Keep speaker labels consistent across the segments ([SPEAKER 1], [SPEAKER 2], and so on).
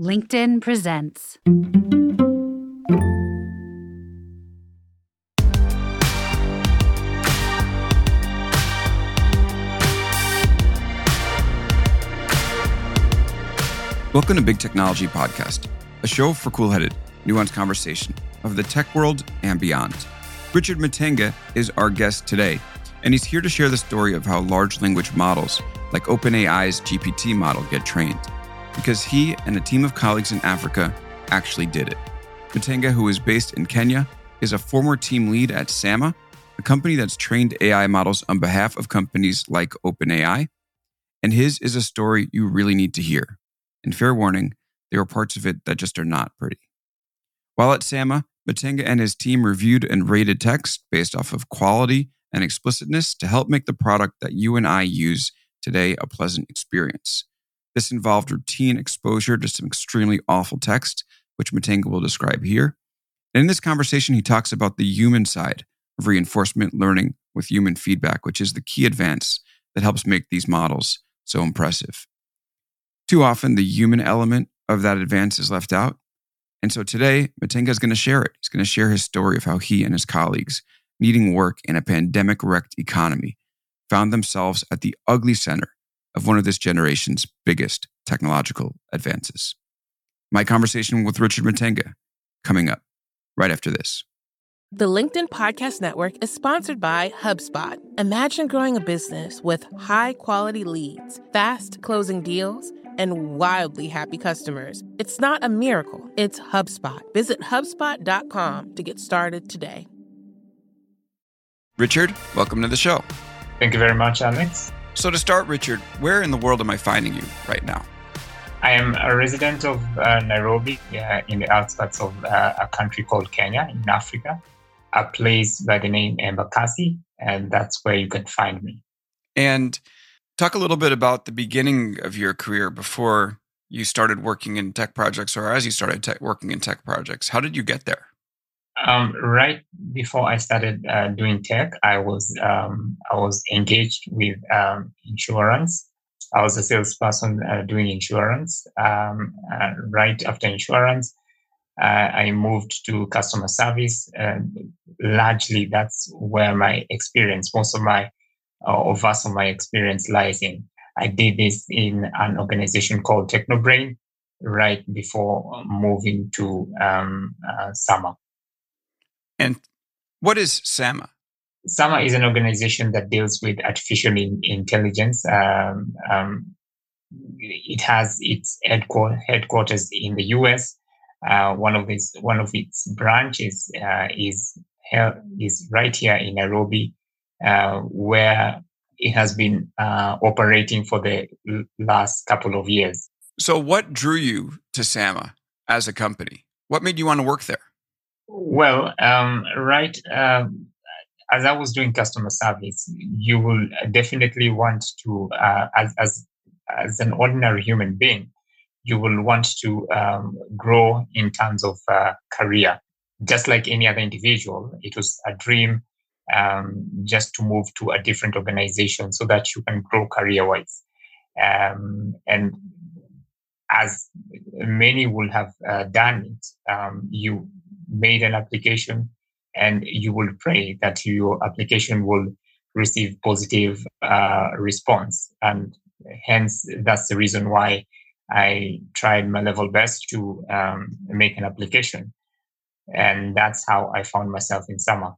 [SPEAKER 1] LinkedIn presents.
[SPEAKER 2] Welcome to Big Technology Podcast, a show for cool headed, nuanced conversation of the tech world and beyond. Richard Mathenge is our guest today, and he's here to share the story of how large language models, like OpenAI's GPT model, get trained. Because he and a team of colleagues in Africa actually did it. Mathenge, who is based in Kenya, is a former team lead at Sama, a company that's trained AI models on behalf of companies like OpenAI. And his is a story you really need to hear. And fair warning, there are parts of it that just are not pretty. While at Sama, Mathenge and his team reviewed and rated text based off of quality and explicitness to help make the product that you and I use today a pleasant experience. This involved routine exposure to some extremely awful text, which Mathenge will describe here. And in this conversation, he talks about the human side of reinforcement learning with human feedback, which is the key advance that helps make these models so impressive. Too often, the human element of that advance is left out. And so today, Mathenge is going to share it. He's going to share his story of how he and his colleagues, needing work in a pandemic wrecked economy, found themselves at the ugly center of one of this generation's biggest technological advances. My conversation with Richard Mathenge coming up right after this.
[SPEAKER 3] The LinkedIn Podcast Network is sponsored by HubSpot. Imagine growing a business with high quality leads, fast closing deals and wildly happy customers. It's not a miracle, it's HubSpot. Visit HubSpot.com to get started today.
[SPEAKER 2] Richard, welcome to the show.
[SPEAKER 4] Thank you very much, Alex.
[SPEAKER 2] So, to start, Richard, where in the world am I finding you right now?
[SPEAKER 4] I am a resident of uh, Nairobi, uh, in the outskirts of uh, a country called Kenya in Africa, a place by the name Embakasi, and that's where you can find me.
[SPEAKER 2] And Talk a little bit about the beginning of your career before you started working in tech projects or as you started te- working in tech projects. How did you get there?
[SPEAKER 4] Um, right before I started uh, doing tech, I was um, I was engaged with um, insurance. I was a salesperson uh, doing insurance. Um, uh, right after insurance, uh, I moved to customer service. largely, that's where my experience, most of my or vast of my experience lies in. I did this in an organization called Technobrain right before moving to um, uh, Sama.
[SPEAKER 2] And what is Sama?
[SPEAKER 4] Sama is an organization that deals with artificial in- intelligence. Um, um, it has its headquarters in the U.S. Uh, one of its one of its branches uh, is is right here in Nairobi, uh, where it has been uh, operating for the last couple of years.
[SPEAKER 2] So, what drew you to Sama as a company? What made you want to work there?
[SPEAKER 4] Well, um, right. Um, as I was doing customer service, you will definitely want to, uh, as, as as an ordinary human being, you will want to um, grow in terms of uh, career. Just like any other individual, it was a dream um, just to move to a different organization so that you can grow career wise. Um, and as many will have uh, done it, um, you made an application and you will pray that your application will receive positive uh, response. And hence, that's the reason why I tried my level best to um, make an application. And that's how I found myself in Sama.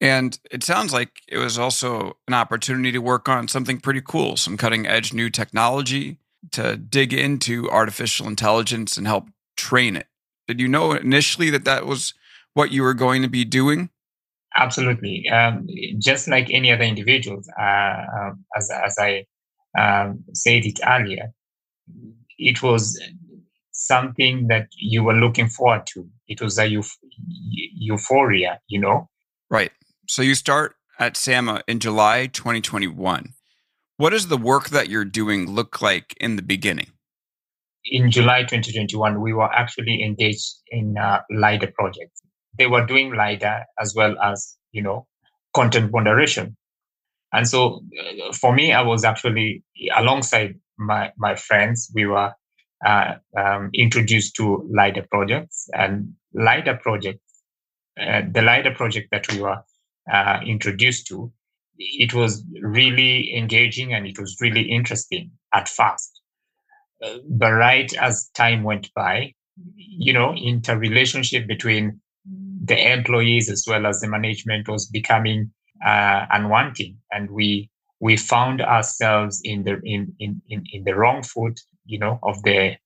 [SPEAKER 2] And it sounds like it was also an opportunity to work on something pretty cool, some cutting edge new technology to dig into artificial intelligence and help train it. Did you know initially that that was what you were going to be doing?
[SPEAKER 4] Absolutely. Um, just like any other individuals, uh, um, as, as I um, said it earlier, it was something that you were looking forward to. It was a euph- euphoria, you know?
[SPEAKER 2] Right. So you start at SAMA in July 2021. What does the work that you're doing look like in the beginning?
[SPEAKER 4] In July 2021, we were actually engaged in a LiDAR project. They were doing LiDAR as well as, you know, content moderation. And so uh, for me, I was actually alongside my, my friends, we were uh, um, introduced to LIDAR projects. And LIDAR projects, uh, the LIDAR project that we were uh, introduced to, it was really engaging and it was really interesting at first. But right as time went by, you know, interrelationship between the employees as well as the management was becoming uh, unwanting, and we we found ourselves in the in, in, in, in the wrong foot, you know, of the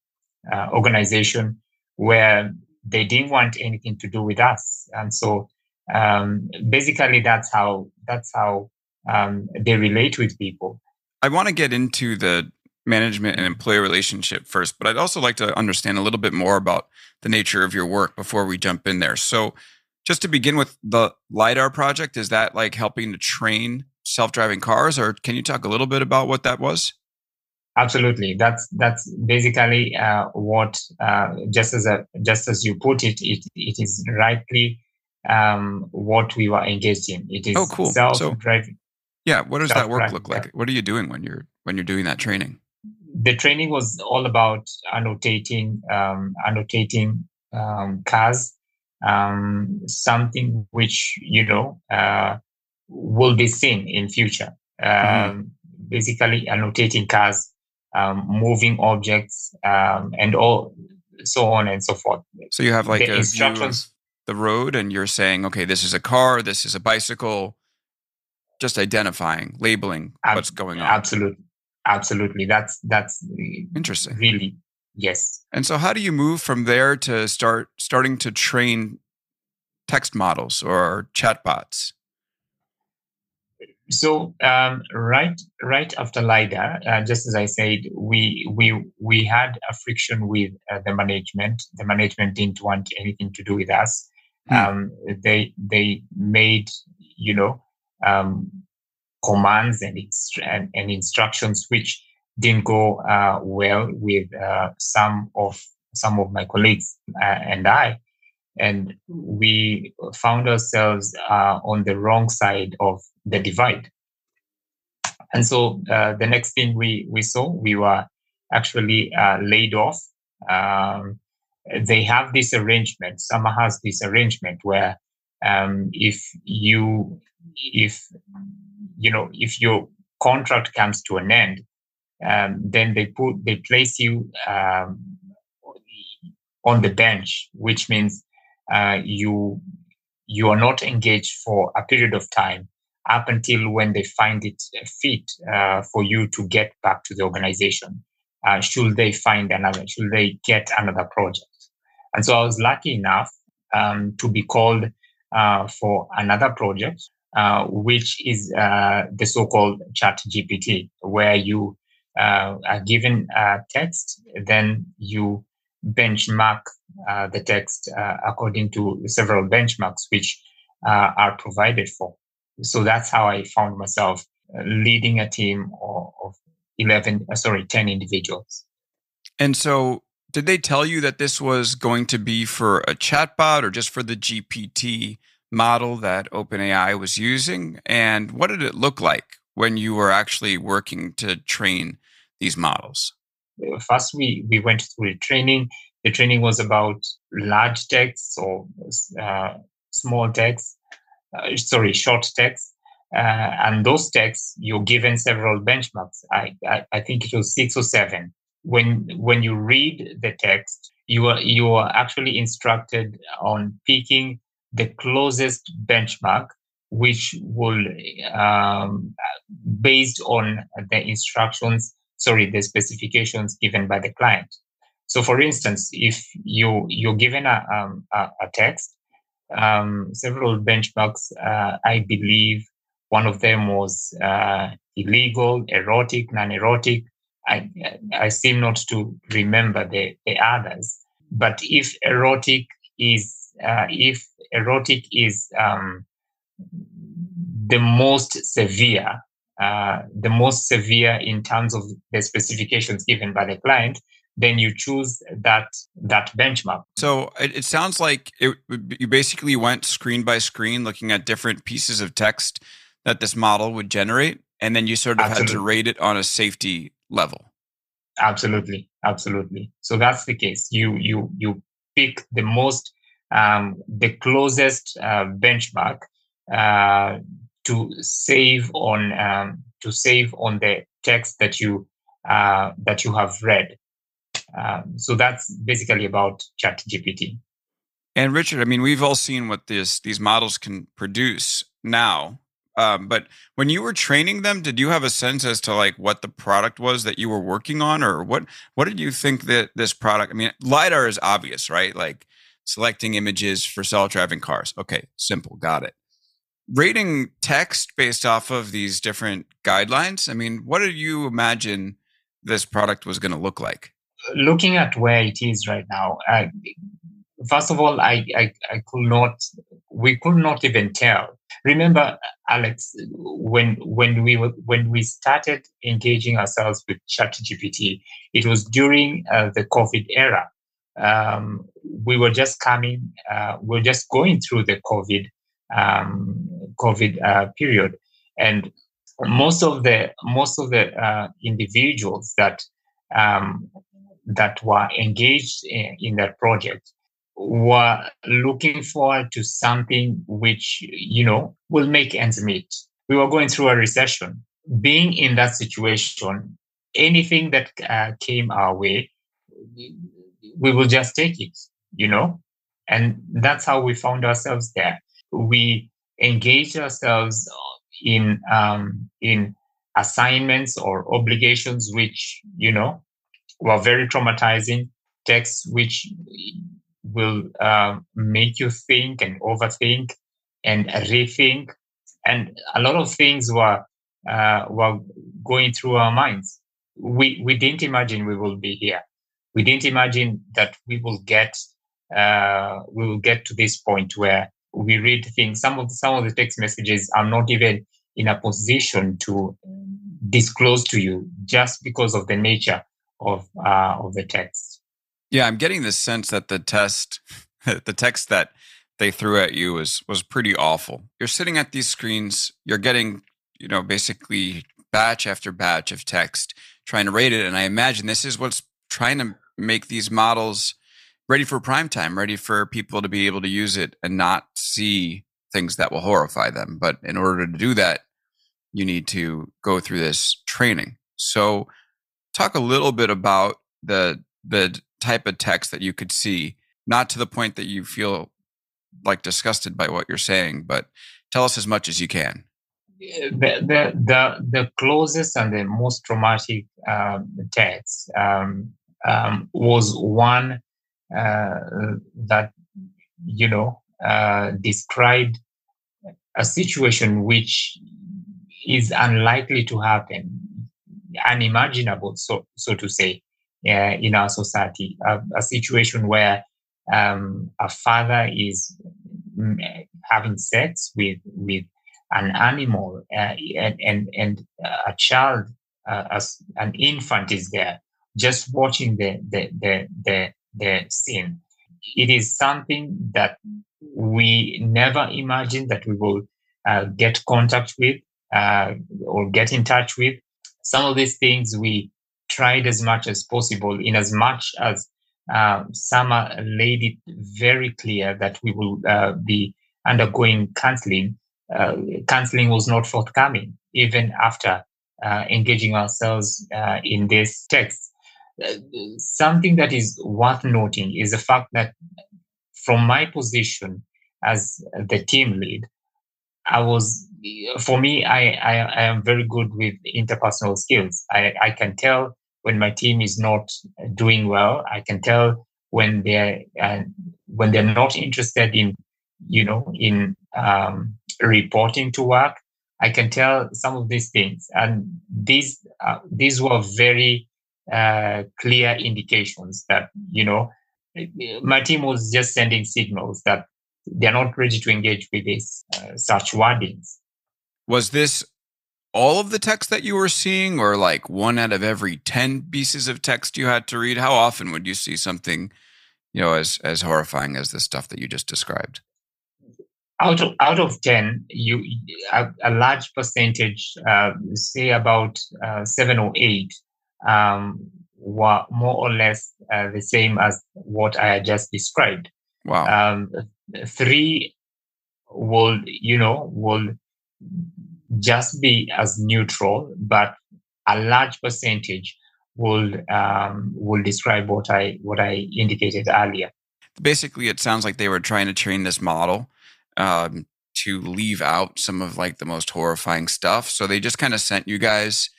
[SPEAKER 4] uh, organization where they didn't want anything to do with us, and so um, basically that's how that's how um, they relate with people.
[SPEAKER 2] I want to get into the management and employee relationship first, but I'd also like to understand a little bit more about the nature of your work before we jump in there. So, just to begin with, the LiDAR project, is that like helping to train self driving cars, or can you talk a little bit about what that was?
[SPEAKER 4] Absolutely, that's that's basically uh, what uh, just as a just as you put it, it it is rightly um, what we were engaged in. It is
[SPEAKER 2] oh, cool.
[SPEAKER 4] self driving.
[SPEAKER 2] So, yeah, what does that work look like? What are you doing when you're when you're doing that training?
[SPEAKER 4] The training was all about annotating um, annotating um, cars, um, something which you know uh, will be seen in future. Mm-hmm. Basically, annotating cars, um, moving objects, um, and all so on and so forth.
[SPEAKER 2] So you have like the instructions. the road, and you're saying, okay, this is a car, this is a bicycle. Just identifying, labeling Ab- what's going on.
[SPEAKER 4] Absolutely absolutely. That's that's
[SPEAKER 2] interesting.
[SPEAKER 4] really yes.
[SPEAKER 2] And so how do you move from there to start starting to train text models or chatbots?
[SPEAKER 4] So um, right right after lidar uh, just as i said we we we had a friction with uh, the management. The management didn't want anything to do with us. Hmm. um, they they made you know um, commands and, and, and instructions which didn't go uh, well with uh, some of some of my colleagues uh, and I, and we found ourselves uh, on the wrong side of the divide. And so uh, the next thing we we saw, we were actually laid off. Um, they have this arrangement. Sama has this arrangement where um, if you if you know, if your contract comes to an end, um, then they put they place you um, on the bench, which means uh, you you are not engaged for a period of time up until when they find it fit uh, for you to get back to the organization. Uh, should they find another? Should they get another project? And so I was lucky enough um, to be called uh, for another project uh, which is uh, the so-called ChatGPT, where you uh, are given a text, then you benchmark uh, the text uh, according to several benchmarks which are provided for. So that's how I found myself leading a team of 11, sorry, 10 individuals.
[SPEAKER 2] And so did they tell you that this was going to be for a chatbot or just for the GPT model that OpenAI was using? And what did it look like when you were actually working to train these models?
[SPEAKER 4] First, we, we went through the training. The training was about large texts or uh, small texts, uh, sorry, short texts. Uh, and those texts, you're given several benchmarks. I, I, I think it was six or seven. When when you read the text, you are you are actually instructed on picking the closest benchmark, which will, um, based on the instructions, sorry, the specifications given by the client. So, for instance, if you you're given a um, a, a, text, um, several benchmarks, uh, I believe one of them was uh, illegal, erotic, non-erotic. I I seem not to remember the the others. But if erotic is uh, if erotic is um, the most severe, uh, the most severe in terms of the specifications given by the client, then you choose that that benchmark.
[SPEAKER 2] So it, it sounds like it, you basically went screen by screen, looking at different pieces of text that this model would generate, and then you sort of Absolutely. had to rate it on a safety level.
[SPEAKER 4] Absolutely, absolutely. So that's the case. You you you pick the most um, the closest uh, benchmark uh, to save on um, to save on the text that you uh, that you have read. Um, so that's basically about ChatGPT.
[SPEAKER 2] And Richard, I mean, we've all seen what this these models can produce now. Um, but when you were training them, did you have a sense as to like what the product was that you were working on, or what what did you think that this product? I mean, lidar is obvious, right? Like selecting images for self-driving cars. Okay, simple, got it. Rating text based off of these different guidelines. I mean, what did you imagine this product was going to look like?
[SPEAKER 4] Looking at where it is right now, uh, first of all, I, I, I could not, we could not even tell. Remember, Alex, when when we were, when we started engaging ourselves with ChatGPT, it was during uh, the COVID era. Um, we were just coming, uh, we are just going through the COVID um, COVID uh, period, and most of the most of the uh, individuals that um, that were engaged in, in that project were looking forward to something which, you know, will make ends meet. We were going through a recession. Being in that situation, anything that uh, came our way, we will just take it, you know? And that's how we found ourselves there. We engaged ourselves in um, in assignments or obligations which you know were very traumatizing texts which will uh, make you think and overthink and rethink. And a lot of things were uh, were going through our minds. We we didn't imagine we will be here. We didn't imagine that we will get uh, we will get to this point where we read things. Some of some of the text messages are not even in a position to disclose to you just because of the nature of uh, of the text.
[SPEAKER 2] Yeah, I'm getting the sense that the test, the text that they threw at you was was pretty awful. You're sitting at these screens, you're getting, you know, basically batch after batch of text, trying to rate it, and I imagine this is what's trying to make these models ready for prime time, ready for people to be able to use it and not see things that will horrify them. But in order to do that, you need to go through this training. So, talk a little bit about the the type of text that you could see, not to the point that you feel like disgusted by what you're saying, but tell us as much as you can.
[SPEAKER 4] The the the, the closest and the most traumatic um, text um, um, was one uh, that you know uh, described a situation which is unlikely to happen, unimaginable, so so to say uh, in our society. A, a situation where um, a father is mm, having sex with with an animal uh, and and and a child, uh, as an infant is there, just watching the the the the, the scene. It is something that we never imagined that we will uh, get contact with uh, or get in touch with. Some of these things we tried as much as possible, in as much as uh, Sama laid it very clear that we will uh, be undergoing counseling. Uh, counseling was not forthcoming, even after uh, engaging ourselves uh, in this text. Something that is worth noting is the fact that, from my position as the team lead, I was, for me, I, I, I am very good with interpersonal skills. I, I can tell when my team is not doing well. I can tell when they're uh, when they're not interested in you know in um, reporting to work. I can tell some of these things, and these uh, these were very uh, clear indications that you know my team was just sending signals that they're not ready to engage with this uh, such wordings.
[SPEAKER 2] Was this all of the text that you were seeing or like one out of every 10 pieces of text you had to read how often would you see something you know as as horrifying as the stuff that you just described
[SPEAKER 4] out of out of 10 you a, a large percentage uh, say about uh, 7 or 8 um, were more or less uh, the same as what I just described.
[SPEAKER 2] Wow.
[SPEAKER 4] Um, three will, you know, will just be as neutral, but a large percentage will um, will describe what I what I indicated earlier.
[SPEAKER 2] Basically, it sounds like they were trying to train this model um, to leave out some of like the most horrifying stuff. So they just kind of sent you guys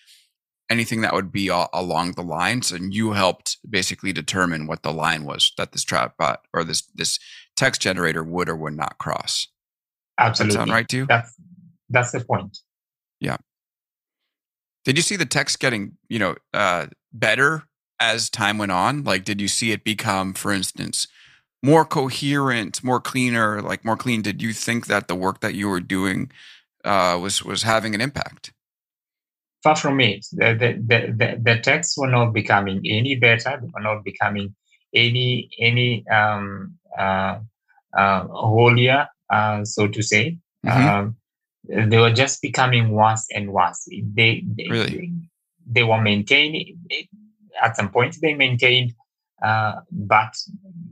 [SPEAKER 2] anything that would be all, along the lines, and you helped basically determine what the line was that this chatbot or this this text generator would or would not cross.
[SPEAKER 4] Absolutely,
[SPEAKER 2] that sound right to you?
[SPEAKER 4] That's that's the point.
[SPEAKER 2] Yeah. Did you see the text getting you know uh, better as time went on? Like, did you see it become, for instance, more coherent, more cleaner, like more clean? Did you think that the work that you were doing uh, was was having an impact?
[SPEAKER 4] Far from it. The, the, the, the, texts were not becoming any better. They were not becoming any any um, uh, uh, holier, uh, so to say. Mm-hmm. Um, they were just becoming worse and worse. They, they
[SPEAKER 2] really
[SPEAKER 4] they, they were maintaining at some point. They maintained, uh, but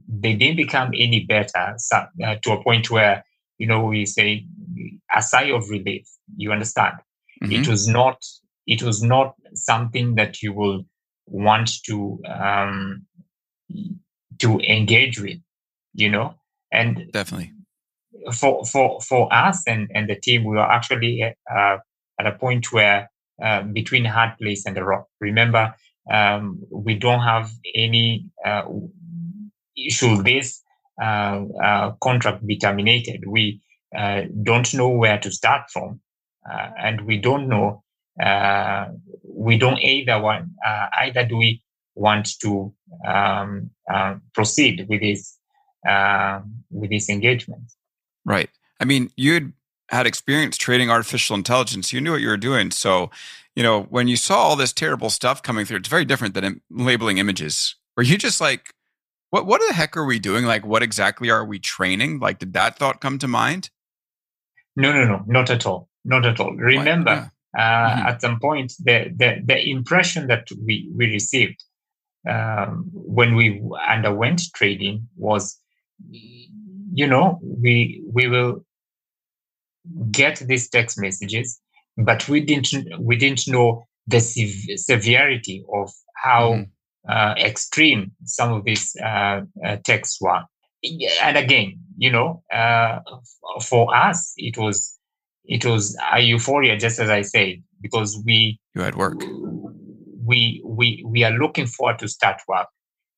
[SPEAKER 4] they didn't become any better so, uh, to a point where you know we say a sigh of relief. You understand? Mm-hmm. It was not. It was not something that you will want to um, to engage with. You know, and
[SPEAKER 2] definitely
[SPEAKER 4] for for for us and and the team, we were actually uh, at a point where uh, between hard place and the rock. Remember, um, we don't have any. Uh, should this uh, uh, contract be terminated? We uh, don't know where to start from, and we don't know. We don't either one. either do we want to um, uh, proceed with this with this engagement?
[SPEAKER 2] Right. I mean, you'd had experience trading artificial intelligence. You knew what you were doing. So, you know, when you saw all this terrible stuff coming through, it's very different than labeling images. Were you just like, what what the heck are we doing? Like, what exactly are we training? Like, did that thought come to mind?
[SPEAKER 4] No, no, no, not at all. Not at all. Remember. Uh, mm-hmm. at some point, the, the, the impression that we, we received um, when we underwent trading was you know, we we will get these text messages, but we didn't we didn't know the sev- severity of how mm-hmm. uh, extreme some of these uh, uh, texts were. And again, you know, uh, for us, it was it was a euphoria, just as I said, because we
[SPEAKER 2] you had work.
[SPEAKER 4] We we we are looking forward to start work.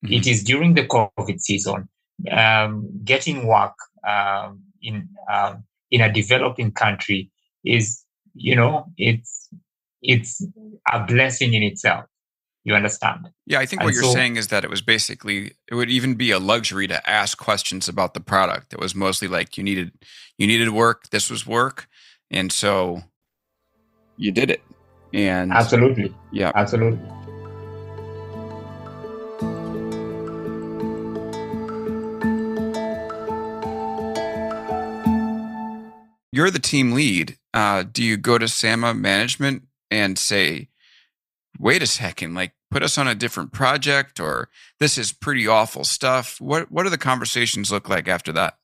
[SPEAKER 4] Mm-hmm. It is during the COVID season um, getting work um, in um, in a developing country is you know it's it's a blessing in itself you understand
[SPEAKER 2] yeah i think what and you're so, saying is that it was basically it would even be a luxury to ask questions about the product it was mostly like you needed you needed work this was work and so you did it and
[SPEAKER 4] absolutely
[SPEAKER 2] yeah
[SPEAKER 4] absolutely
[SPEAKER 2] you're the team lead. Uh, do you go to SAMA management and say, wait a second, like put us on a different project or this is pretty awful stuff? What, what do the conversations look like after that?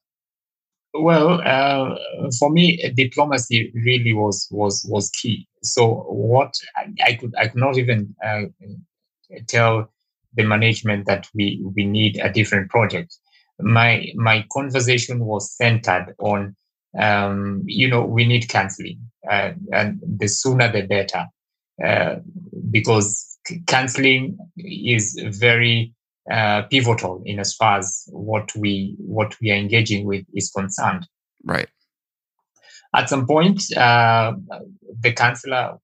[SPEAKER 4] Well, uh, for me, diplomacy really was was was key. So what I, I could I could not even uh, tell the management that we we need a different project. My my conversation was centered on um, you know, we need counseling, uh, and the sooner the better, uh, because counseling is very uh, pivotal in as far as what we what we are engaging with is concerned.
[SPEAKER 2] Right.
[SPEAKER 4] At some point, uh, the counselor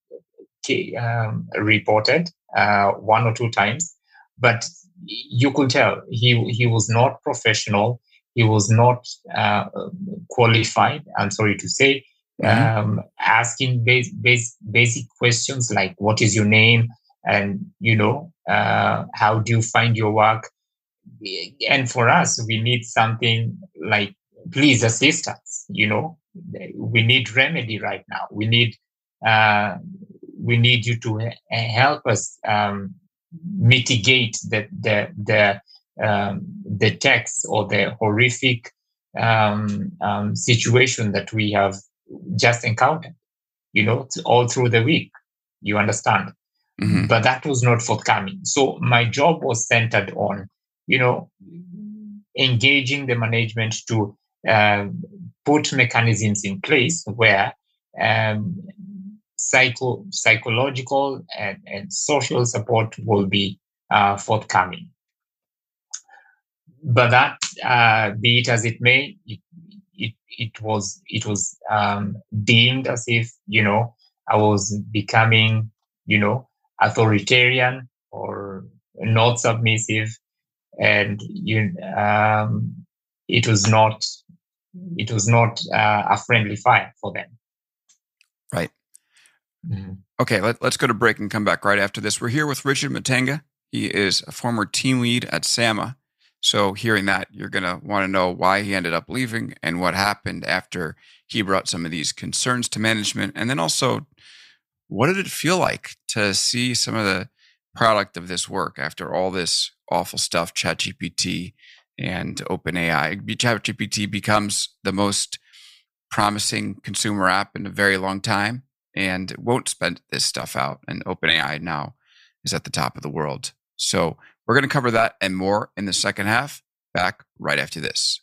[SPEAKER 4] um, reported uh, one or two times, but you could tell he he was not professional he was not uh, qualified, I'm sorry to say, mm-hmm. um, asking base, base, basic questions like what is your name and, you know, uh, how do you find your work? And for us, we need something like, please assist us, you know, we need remedy right now. We need, uh, we need you to help us um, mitigate the the the um, the text or the horrific um, um, situation that we have just encountered. You know, all through the week. You understand, mm-hmm. but that was not forthcoming. So my job was centered on, you know, engaging the management to uh, put mechanisms in place where um, psycho, psychological and, and social support will be uh, forthcoming. But that, uh, be it as it may, it, it, it was it was um, deemed as if you know I was becoming you know authoritarian or not submissive, and you um, it was not it was not uh, a friendly fire for them.
[SPEAKER 2] Right. Mm-hmm. Okay, let, us go to break and come back right after this. We're here with Richard Mathenge. He is a former team lead at SAMA. So, hearing that, you're going to want to know why he ended up leaving and what happened after he brought some of these concerns to management. And then also, what did it feel like to see some of the product of this work after all this awful stuff, ChatGPT and OpenAI? ChatGPT becomes the most promising consumer app in a very long time and won't spend this stuff out. And OpenAI now is at the top of the world. So we're going to cover that and more in the second half. Back right after this.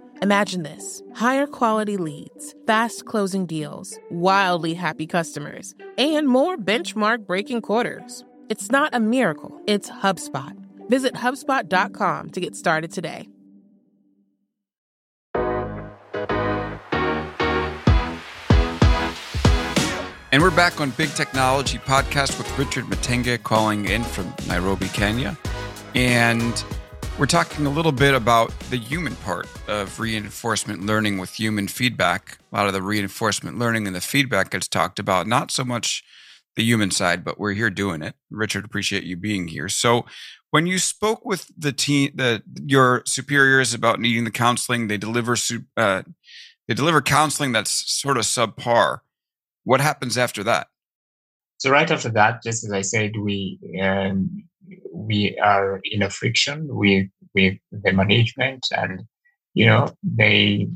[SPEAKER 3] Imagine this higher quality leads, fast closing deals, wildly happy customers, and more benchmark breaking quarters. It's not a miracle, it's HubSpot. Visit HubSpot.com to get started today.
[SPEAKER 2] And we're back on Big Technology Podcast with Richard Mathenge calling in from Nairobi, Kenya. And we're talking a little bit about the human part of reinforcement learning with human feedback. A lot of the reinforcement learning and the feedback gets talked about, not so much the human side, but we're here doing it. Richard, appreciate you being here. So, when you spoke with the team, the your superiors about needing the counseling, they deliver uh, they deliver counseling that's sort of subpar. What happens after that?
[SPEAKER 4] So right after that, just as I said, we um, we are in a friction with with the management, and you know they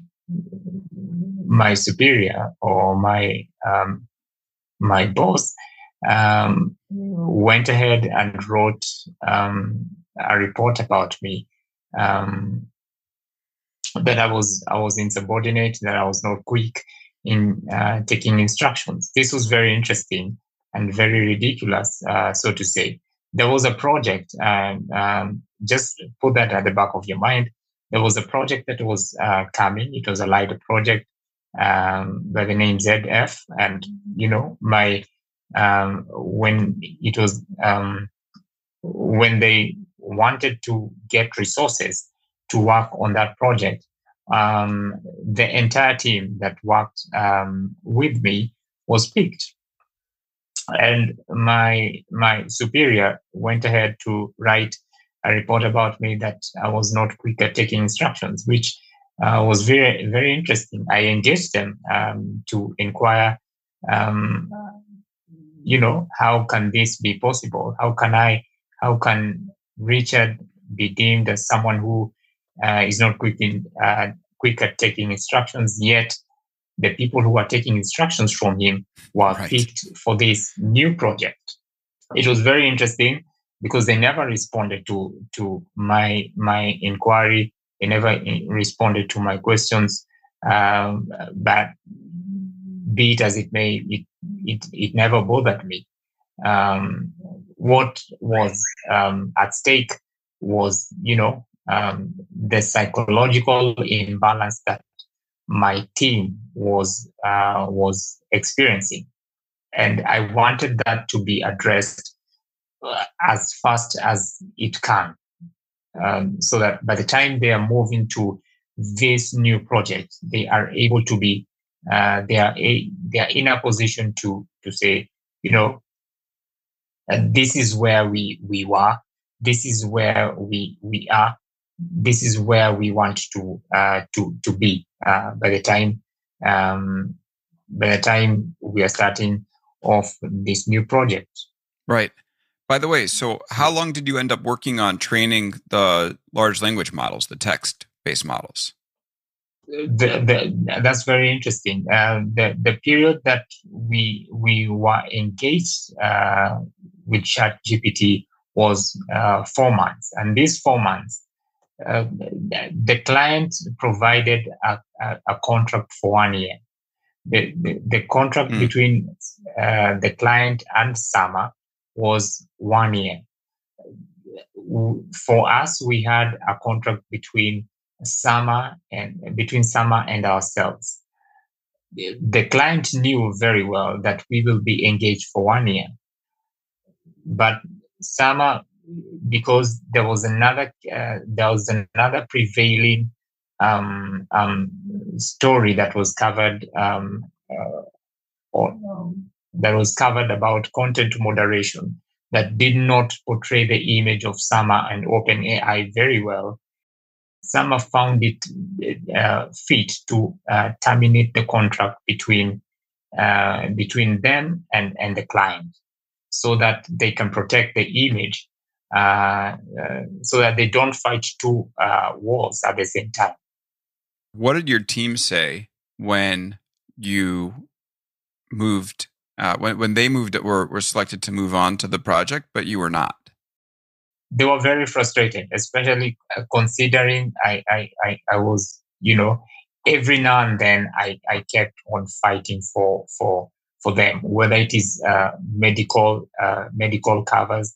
[SPEAKER 4] my superior or my um, my boss um, went ahead and wrote um, a report about me um, that I was I was insubordinate, that I was not quick in uh, taking instructions. This was very interesting and very ridiculous, uh, so to say. There was a project, and um, just put that at the back of your mind. There was a project that was uh, coming. It was a LiDAR project um, by the name ZF, and you know my um, when it was um, when they wanted to get resources to work on that project um, the entire team that worked um, with me was picked. And my my superior went ahead to write a report about me that I was not quick at taking instructions, which uh, was very very interesting. I engaged them um, to inquire, um, you know, how can this be possible? How can I? How can Richard be deemed as someone who uh, is not quick in uh, quick at taking instructions. Yet the people who are taking instructions from him were right. picked for this new project. It was very interesting because they never responded to to my my inquiry. They never responded to my questions. Um, but be it as it may, it it, it never bothered me. Um, what was um, at stake was, you know, um, the psychological imbalance that my team was uh, was experiencing, and I wanted that to be addressed uh, as fast as it can, um, so that by the time they are moving to this new project, they are able to be uh, they are a, they are in a position to to say, you know, uh, this is where we we were, this is where we we are, this is where we want to uh, to to be uh, by the time um, by the time we are starting off this new project.
[SPEAKER 2] Right. By the way, so how long did you end up working on training the large language models, the text based models?
[SPEAKER 4] The, the, that's very interesting. Uh, the the period that we we were engaged uh, with ChatGPT was uh, four months, and these four months, uh, the client provided a, a, a, contract for one year. The the, the contract mm. between uh, the client and Sama was one year. For us, we had a contract between Sama and between Sama and ourselves. The client knew very well that we will be engaged for one year, but Sama, because there was another uh, there was another prevailing um, um, story that was covered um, uh, or, um, that was covered about content moderation that did not portray the image of Sama and OpenAI very well. Sama found it uh, fit to uh, terminate the contract between uh, between them and, and the client so that they can protect the image so that they don't fight two uh, wars at the same time.
[SPEAKER 2] What did your team say when you moved, when, when they moved, were, were selected to move on to the project, but you were not?
[SPEAKER 4] they were very frustrated, especially uh, considering I, I, I, I, was, you know, every now and then I, I kept on fighting for, for, for them, whether it is uh, medical, uh, medical covers.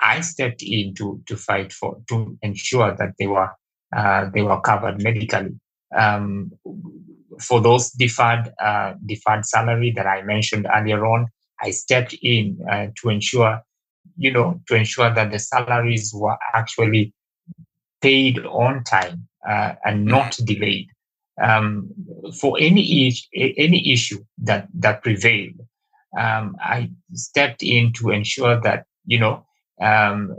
[SPEAKER 4] I stepped in to, to fight for, to ensure that they were, uh, they were covered medically. Um, for those deferred, uh, deferred salary that I mentioned earlier on, I stepped in uh, to ensure you know, to ensure that the salaries were actually paid on time uh, and not delayed. Um, for any any issue that that prevailed, um, I stepped in to ensure that you know um,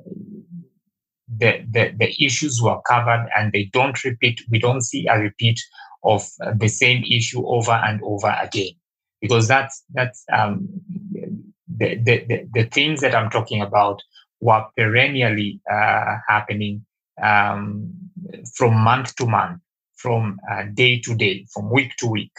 [SPEAKER 4] the, the the issues were covered and they don't repeat. We don't see a repeat of the same issue over and over again because that's that's um, the, the, the, things that I'm talking about were perennially uh, happening um, from month to month, from uh, day to day, from week to week,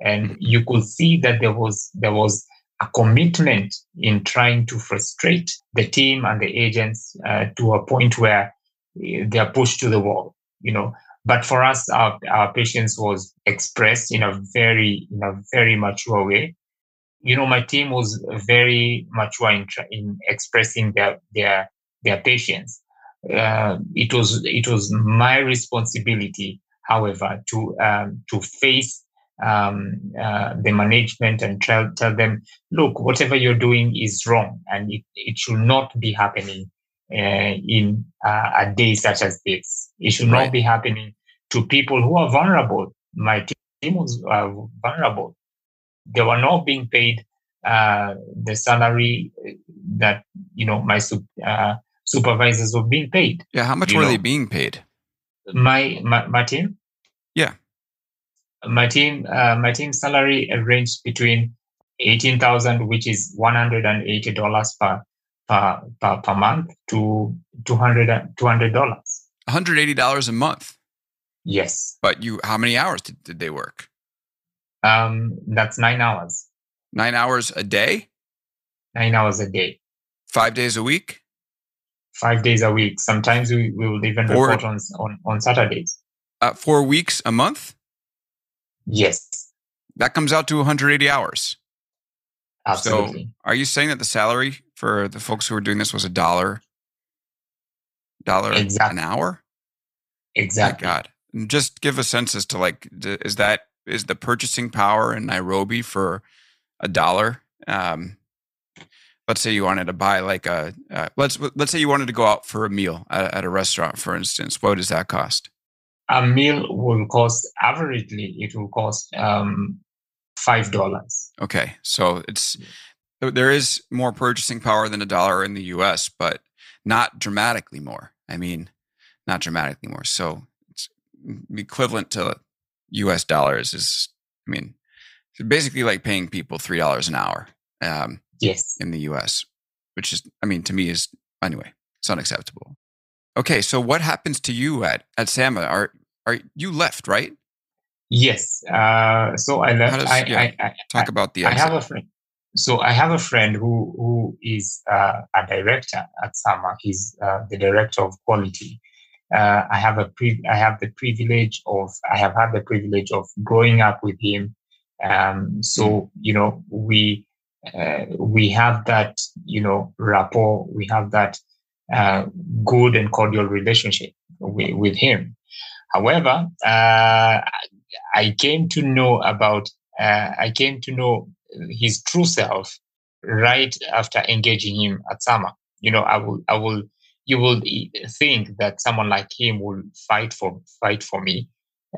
[SPEAKER 4] and you could see that there was there was a commitment in trying to frustrate the team and the agents uh, to a point where uh, they are pushed to the wall. You know, but for us, our, our patience was expressed in a very in a very mature way you know, my team was very mature in, in expressing their their their patience. Uh, it was it was my responsibility, however, to um, to face um, uh, the management and tell tell them, look, whatever you're doing is wrong, and it, it should not be happening uh, in uh, a day such as this. It should right. not be happening to people who are vulnerable. My team was uh, vulnerable they were not being paid uh, the salary that you know my uh, supervisors were being paid.
[SPEAKER 2] Yeah, how much were know. they being paid?
[SPEAKER 4] My, my my team. My team uh, my team salary ranged between eighteen thousand, which is one hundred and eighty dollars per per per, per month, to two hundred two hundred dollars.
[SPEAKER 2] One hundred eighty dollars a month.
[SPEAKER 4] Yes.
[SPEAKER 2] But you, how many hours did, did they work?
[SPEAKER 4] Um, that's nine hours.
[SPEAKER 2] Nine hours a day?
[SPEAKER 4] Nine hours a day.
[SPEAKER 2] Five days a week?
[SPEAKER 4] Five days a week. Sometimes we, we will even four, report on, on, on Saturdays.
[SPEAKER 2] Uh, four weeks a month?
[SPEAKER 4] Yes.
[SPEAKER 2] that comes out to 180 hours.
[SPEAKER 4] Absolutely.
[SPEAKER 2] So, are you saying that the salary for the folks who were doing this was a dollar, dollar
[SPEAKER 4] Exactly.
[SPEAKER 2] an hour?
[SPEAKER 4] exactly.
[SPEAKER 2] My God, And just give a sense as to like, is that is the purchasing power in Nairobi for a dollar? Um, let's say you wanted to buy like a uh, let's let's say you wanted to go out for a meal at, at a restaurant, for instance. What does that cost?
[SPEAKER 4] A meal will cost averagely it will cost um, five dollars.
[SPEAKER 2] Okay, so it's there is more purchasing power than a dollar in the U.S., but not dramatically more. I mean, not dramatically more. So it's equivalent to U.S. dollars is, I mean, it's basically like paying people three dollars an hour um,
[SPEAKER 4] Yes.
[SPEAKER 2] in the U.S., which is, I mean, to me is anyway, it's unacceptable. Okay, so what happens to you at at Sama? Are are you left right?
[SPEAKER 4] Yes. Uh, so I left.
[SPEAKER 2] does-
[SPEAKER 4] I,
[SPEAKER 2] yeah,
[SPEAKER 4] I, I,
[SPEAKER 2] Talk about the
[SPEAKER 4] I have a friend. So I have a friend who who is uh, a director at Sama. He's uh, the director of quality. Uh, I have a pre- I have the privilege of I have had the privilege of growing up with him. Um, so you know we uh, we have that you know rapport. We have that uh, good and cordial relationship with, with him. However, uh, I came to know about uh, I came to know his true self right after engaging him at Sama. You know, I will, I will, you will think that someone like him will fight for fight for me,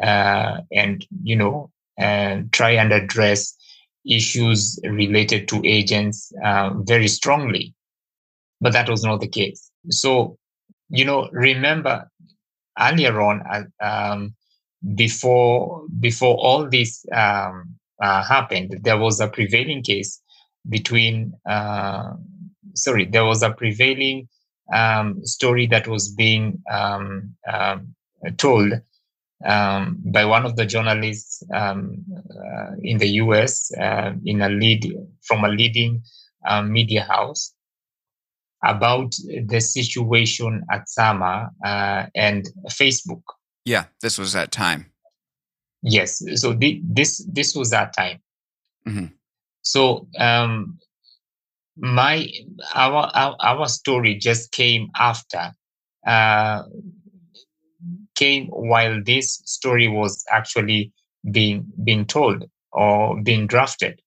[SPEAKER 4] uh, and you know, and try and address issues related to agents uh, very strongly. But that was not the case. So, you know, remember earlier on, uh, um, before before all this um, uh, happened, there was a prevailing case between. Uh, sorry, there was a prevailing um, story that was being um, um, told um, by one of the journalists uh, in the U.S. Uh, in a lead from a leading um, media house about the situation at Sama uh, and Facebook.
[SPEAKER 2] yeah, this was that time.
[SPEAKER 4] Yes. So thi- this this was that time.
[SPEAKER 2] Mhm.
[SPEAKER 4] So um, my our, our our story just came after uh, came while this story was actually being being told or being drafted.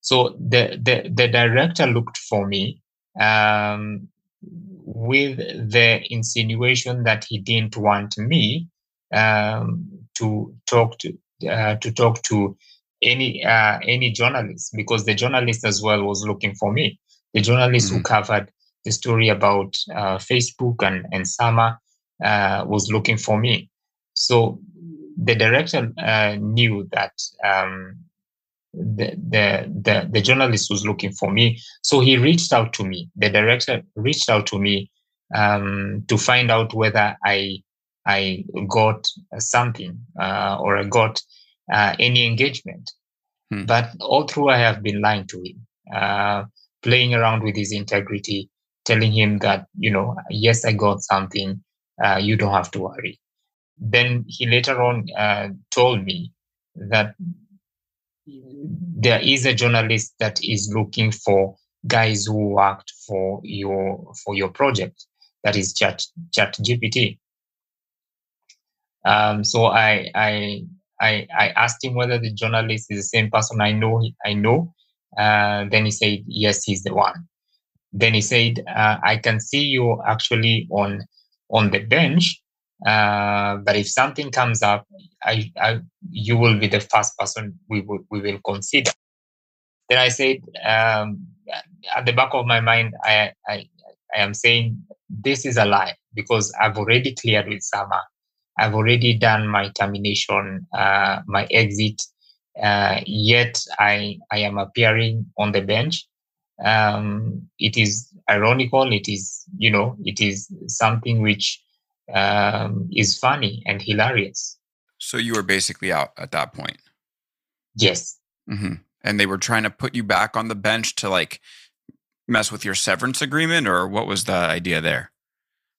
[SPEAKER 4] So the the, the director looked for me um, with the insinuation that he didn't want me um, to talk to uh, to talk to any uh, any journalist because the journalist as well was looking for me. The journalist who covered the story about uh, Facebook and and Sama uh, was looking for me. So the director uh, knew that um, the, the the the journalist was looking for me. So he reached out to me. The director reached out to me um, to find out whether I I got something uh, or I got uh, any engagement.
[SPEAKER 2] Hmm.
[SPEAKER 4] But all through, I have been lying to him, uh, playing around with his integrity, telling him that, you know, yes, I got something. Uh, you don't have to worry. Then he later on uh, told me that there is a journalist that is looking for guys who worked for your for your project. That is chat chat gpt um, so I, I i i asked him whether the journalist is the same person i know i know. Uh, then he said yes he's the one. Then he said uh, i can see you actually on on the bench uh, but if something comes up I, I you will be the first person we will we will consider. Then i said um, at the back of my mind I, I i am saying this is a lie because i've already cleared with sama. I've already done my termination uh, my exit uh, yet i i am appearing on the bench. Um, it is ironical. It is you know it is something which um, is funny and hilarious
[SPEAKER 2] So you were basically out at that point.
[SPEAKER 4] yes
[SPEAKER 2] hmm And they were trying to put you back on the bench to like mess with your severance agreement, or what was the idea there?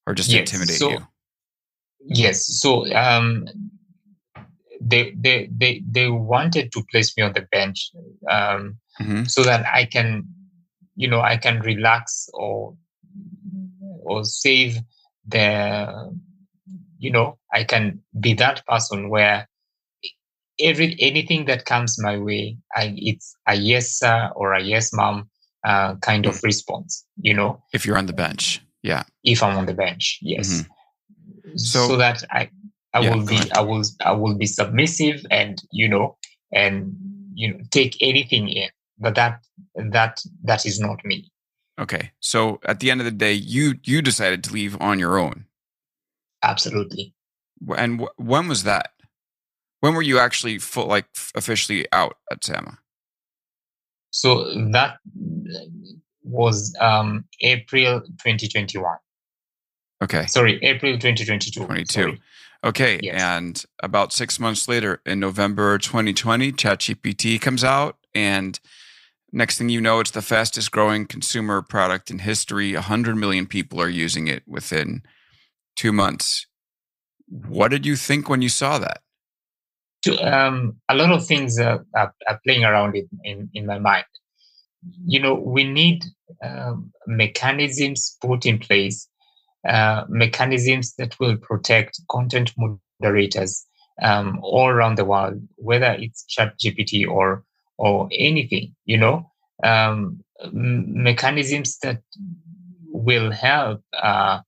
[SPEAKER 2] Or just
[SPEAKER 4] Yes,
[SPEAKER 2] intimidate
[SPEAKER 4] so-
[SPEAKER 2] you?
[SPEAKER 4] Yes. So um, they they they they wanted to place me on the bench um,
[SPEAKER 2] hmm
[SPEAKER 4] so that I can, you know, I can relax or or save the, you know, I can be that person where every anything that comes my way, I it's a yes sir or a yes mom uh, kind of response. You know,
[SPEAKER 2] If you're on the bench, yeah.
[SPEAKER 4] if I'm on the bench, yes,
[SPEAKER 2] So-
[SPEAKER 4] so, that I I
[SPEAKER 2] Yeah,
[SPEAKER 4] will be
[SPEAKER 2] ahead.
[SPEAKER 4] I will I will be submissive and you know and you know take anything in, but that that that is not me.
[SPEAKER 2] Okay. So at the end of the day, you you decided to leave on your own.
[SPEAKER 4] Absolutely.
[SPEAKER 2] And wh- when was that? When were you actually full, like officially out at Sama?
[SPEAKER 4] So that was um, April 2021.
[SPEAKER 2] Okay.
[SPEAKER 4] Sorry, April 2022.
[SPEAKER 2] 22.
[SPEAKER 4] Sorry.
[SPEAKER 2] Okay.
[SPEAKER 4] Yes.
[SPEAKER 2] And about six months later, in November 2020, ChatGPT comes out. And next thing you know, it's the fastest growing consumer product in history. 100 million people are using it within two months. What did you think when you saw that?
[SPEAKER 4] Um, a lot of things are, are playing around in, in, in my mind. You know, we need um, mechanisms put in place, uh, mechanisms that will protect content moderators um, all around the world, whether it's ChatGPT or or anything. You know, um, mechanisms that will help uh,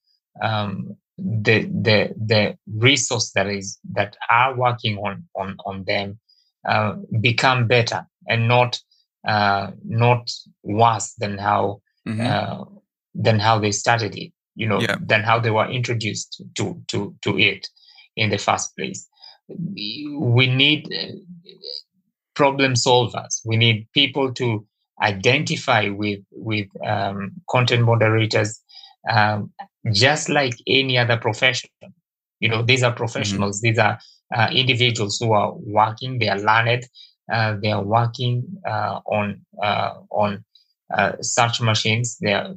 [SPEAKER 4] um, the the the resource that is that are working on on on them uh, become better and not uh, not worse than how
[SPEAKER 2] Mhm.
[SPEAKER 4] uh, than how they started it. You know,
[SPEAKER 2] Yeah.
[SPEAKER 4] than how they were introduced to to to it in the first place. We need problem solvers. We need people to identify with with um, content moderators, um, just like any other profession. You know, these are professionals. These are uh, individuals who are working. They are learned. Uh, they are working uh, on uh, on uh, search machines. They are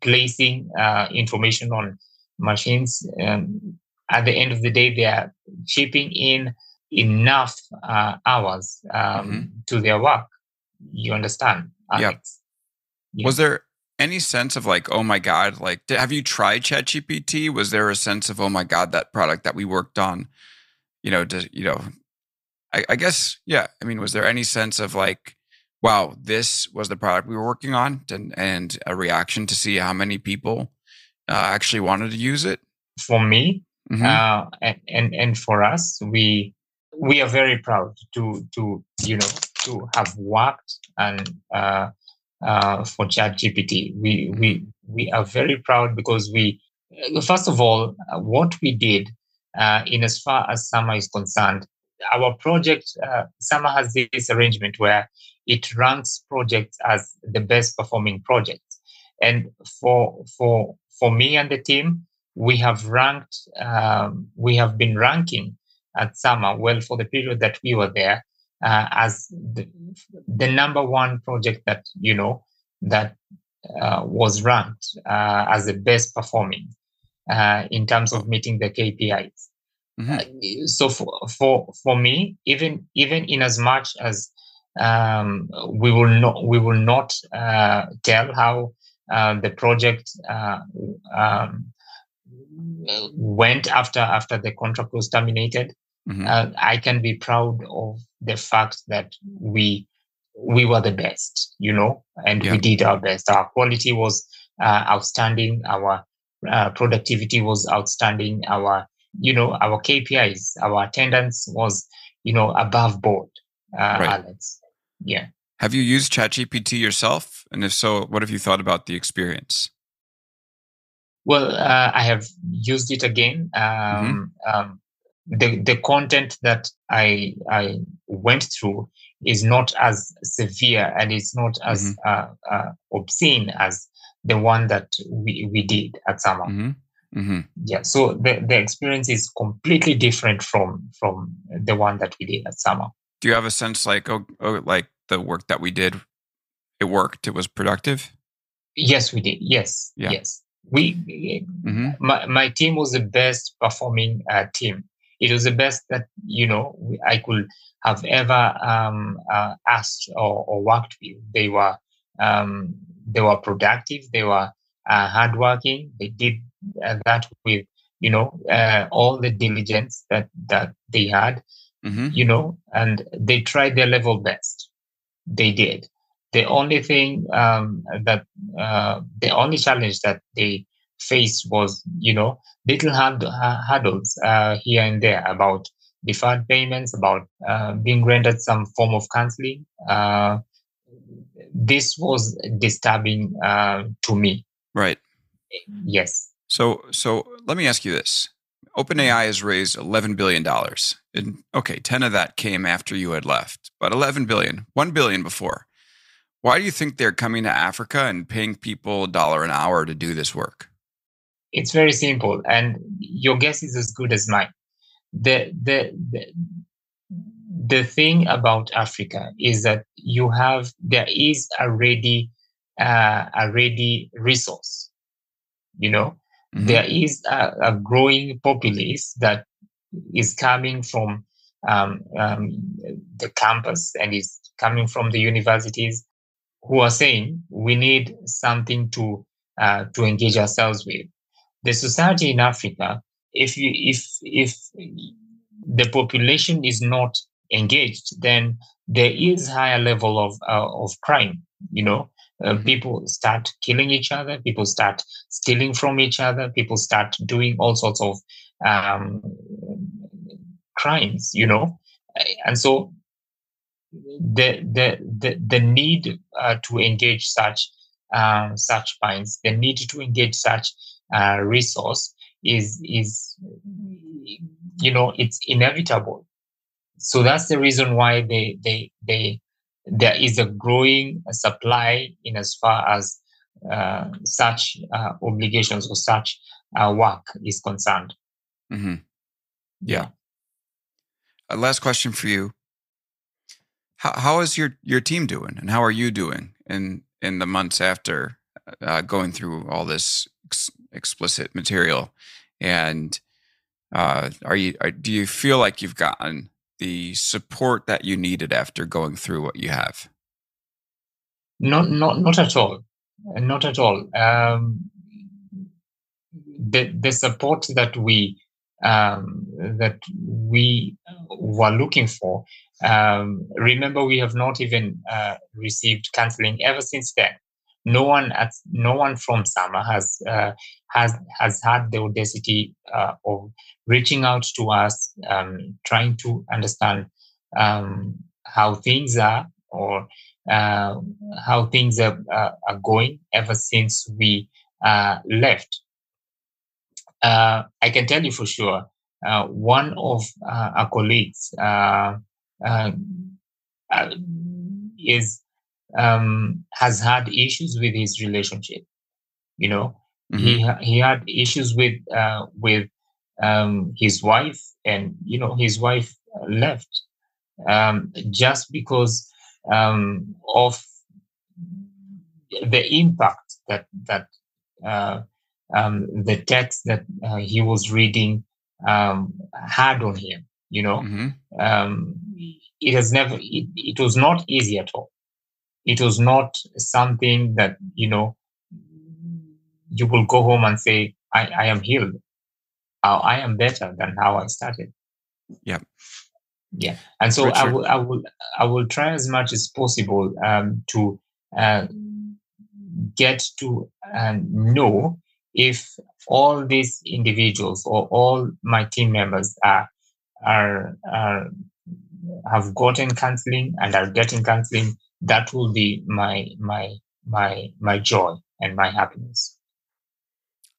[SPEAKER 4] placing uh, information on machines. Um, at the end of the day, they are chipping in enough uh, hours um, to their work. You understand? Alex? Yeah.
[SPEAKER 2] Was there any sense of like, oh my God, like, have you tried ChatGPT? Was there a sense of, oh my God, that product that we worked on, you know, does, you know, I, I guess, yeah. I mean, was there any sense of like, wow, this was the product we were working on and, and a reaction to see how many people uh, actually wanted to use it?
[SPEAKER 4] For me,
[SPEAKER 2] Mhm.
[SPEAKER 4] uh, and, and and for us, we we are very proud to to you know to have worked and uh, uh, for ChatGPT. We we we are very proud because we uh, first of all uh, what we did uh, in as far as Sama is concerned, our project uh, Sama has this arrangement where it ranks projects as the best performing projects, and for for for me and the team we have ranked, um, we have been ranking at Sama, well, for the period that we were there, uh, as the, the number one project that, you know, that uh, was ranked uh, as the best performing uh, in terms of meeting the KPIs.
[SPEAKER 2] Mhm.
[SPEAKER 4] Uh, so for, for, for me, even, even in as much as um, we will not, we will not uh, tell how uh, the project uh, um, went after after the contract was terminated.
[SPEAKER 2] Mhm.
[SPEAKER 4] Uh, I can be proud of the fact that we we were the best, you know, and
[SPEAKER 2] Yeah.
[SPEAKER 4] we did our best. Our quality was uh, outstanding. Our uh, productivity was outstanding. Our you know our KPIs, our attendance was you know above board. Uh,
[SPEAKER 2] Right.
[SPEAKER 4] Alex, yeah.
[SPEAKER 2] Have you used ChatGPT yourself? And if so, what have you thought about the experience?
[SPEAKER 4] Well, uh, I have used it again. Um, um, the the content that I I went through is not as severe and it's not as uh, uh, obscene as the one that we, we did at Sama.
[SPEAKER 2] hmm hmm
[SPEAKER 4] Yeah, so the, the experience is completely different from from the one that we did at Sama.
[SPEAKER 2] Do you have a sense like, oh, oh, like the work that we did, it worked, it was productive?
[SPEAKER 4] Yes, we did. Yes,
[SPEAKER 2] Yeah.
[SPEAKER 4] yes. We
[SPEAKER 2] hmm
[SPEAKER 4] my, my team was the best performing uh, team It was the best that you know I could have ever um, uh, asked or, or, worked with. They were um, they were productive. They were uh, hardworking. They did uh, that with you know uh, all the diligence that that they had. Mm-hmm. You know, and they tried their level best. They did. The only thing um, that uh, the only challenge that they faced was, you know, little hurdles uh, here and there about deferred payments, about uh, being rendered some form of counseling. Uh, this was disturbing uh, to me.
[SPEAKER 2] Right.
[SPEAKER 4] Yes.
[SPEAKER 2] So, so let me ask you this: OpenAI has raised eleven billion dollars, and okay, ten of that came after you had left, but eleven billion, one billion before. Why do you think they're coming to Africa and paying people a dollar an hour to do this work?
[SPEAKER 4] It's very simple, and your guess is as good as mine. The the the, the thing about Africa is that you have there is a ready uh, a ready resource. You know, mm-hmm. there is a, a, growing populace that is coming from um, um, the campus and is coming from the universities who are saying we need something to uh, to engage ourselves with. The society in Africa, if you if if the population is not engaged, then there is higher level of uh, of crime. You know, uh, mm-hmm. people start killing each other. People start stealing from each other. People start doing all sorts of um, crimes. You know, and so the the the, the need uh, to engage such um, such minds, the need to engage such uh, resource is is you know it's inevitable. So that's the reason why they they they there is a growing supply in as far as uh, such uh, obligations or such uh, work is concerned.
[SPEAKER 2] Mm-hmm. Yeah. Uh, last question for you. How, how is your, your team doing and how are you doing in, in the months after uh, going through all this explicit material? And uh, are you, are, do you feel like you've gotten the support that you needed after going through what you have?
[SPEAKER 4] Not, not, not at all. Not at all. Um, the the support that we um, that we were looking for um, remember, we have not even uh, received counseling ever since then. No one at no one from SAMA has uh, has has had the audacity uh, of reaching out to us, um, trying to understand um, how things are or uh, how things are, uh, are going ever since we uh, left. I can tell you for sure, one of our colleagues uh, uh, is um, has had issues with his relationship. You know, mm-hmm. he he had issues with uh, with um, his wife, and you know his wife left um, just because um, of the impact that that uh, um, the text that uh, he was reading um, had on him. You know, mm-hmm. um, it has never. It, it was not easy at all. It was not something that you know you will go home and say, "I, I am healed. I am better than how I started."
[SPEAKER 2] Yeah,
[SPEAKER 4] yeah. And so Richard. I will, I will, I will try as much as possible um, to uh, get to uh, know if all these individuals or all my team members are are, are have gotten counseling and are getting counseling, that will be my my my my joy and my happiness.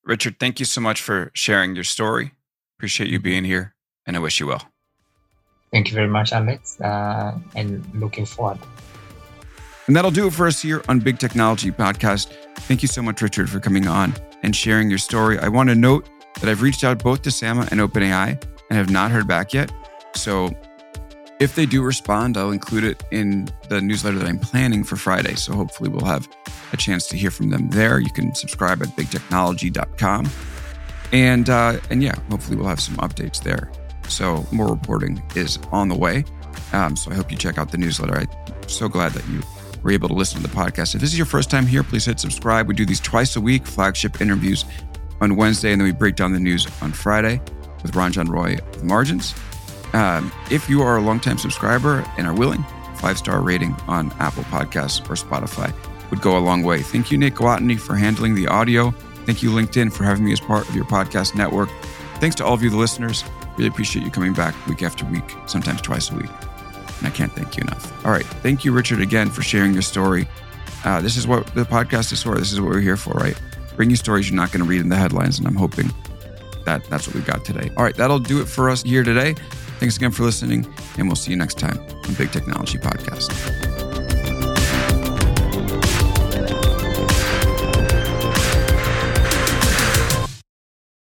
[SPEAKER 2] Richard, thank you so much for sharing your story. Appreciate you being here, and I wish you well.
[SPEAKER 4] Thank you very much, Alex, uh, and looking forward.
[SPEAKER 2] And that'll do it for us here on Big Technology Podcast. Thank you so much, Richard, for coming on and sharing your story. I want to note that I've reached out both to Sama and OpenAI and have not heard back yet. So if they do respond, I'll include it in the newsletter that I'm planning for Friday. So hopefully we'll have a chance to hear from them there. You can subscribe at bigtechnology.com. And uh, and yeah, hopefully we'll have some updates there. So more reporting is on the way. Um, so I hope you check out the newsletter. I'm so glad that you were able to listen to the podcast. If this is your first time here, please hit subscribe. We do these twice a week, flagship interviews on Wednesday, and then we break down the news on Friday with Ranjan Roy of Margins. Um, if you are a longtime subscriber and are willing, five star rating on Apple Podcasts or Spotify would go a long way. Thank you, Nick Guatney, for handling the audio. Thank you, LinkedIn, for having me as part of your podcast network. Thanks to all of you, the listeners. Really appreciate you coming back week after week, sometimes twice a week. And I can't thank you enough. All right. Thank you, Richard, again for sharing your story. Uh, this is what the podcast is for. This is what we're here for, right? Bring you stories you're not going to read in the headlines. And I'm hoping that that's what we got today. All right. That'll do it for us here today. Thanks again for listening, and we'll see you next time on Big Technology Podcast.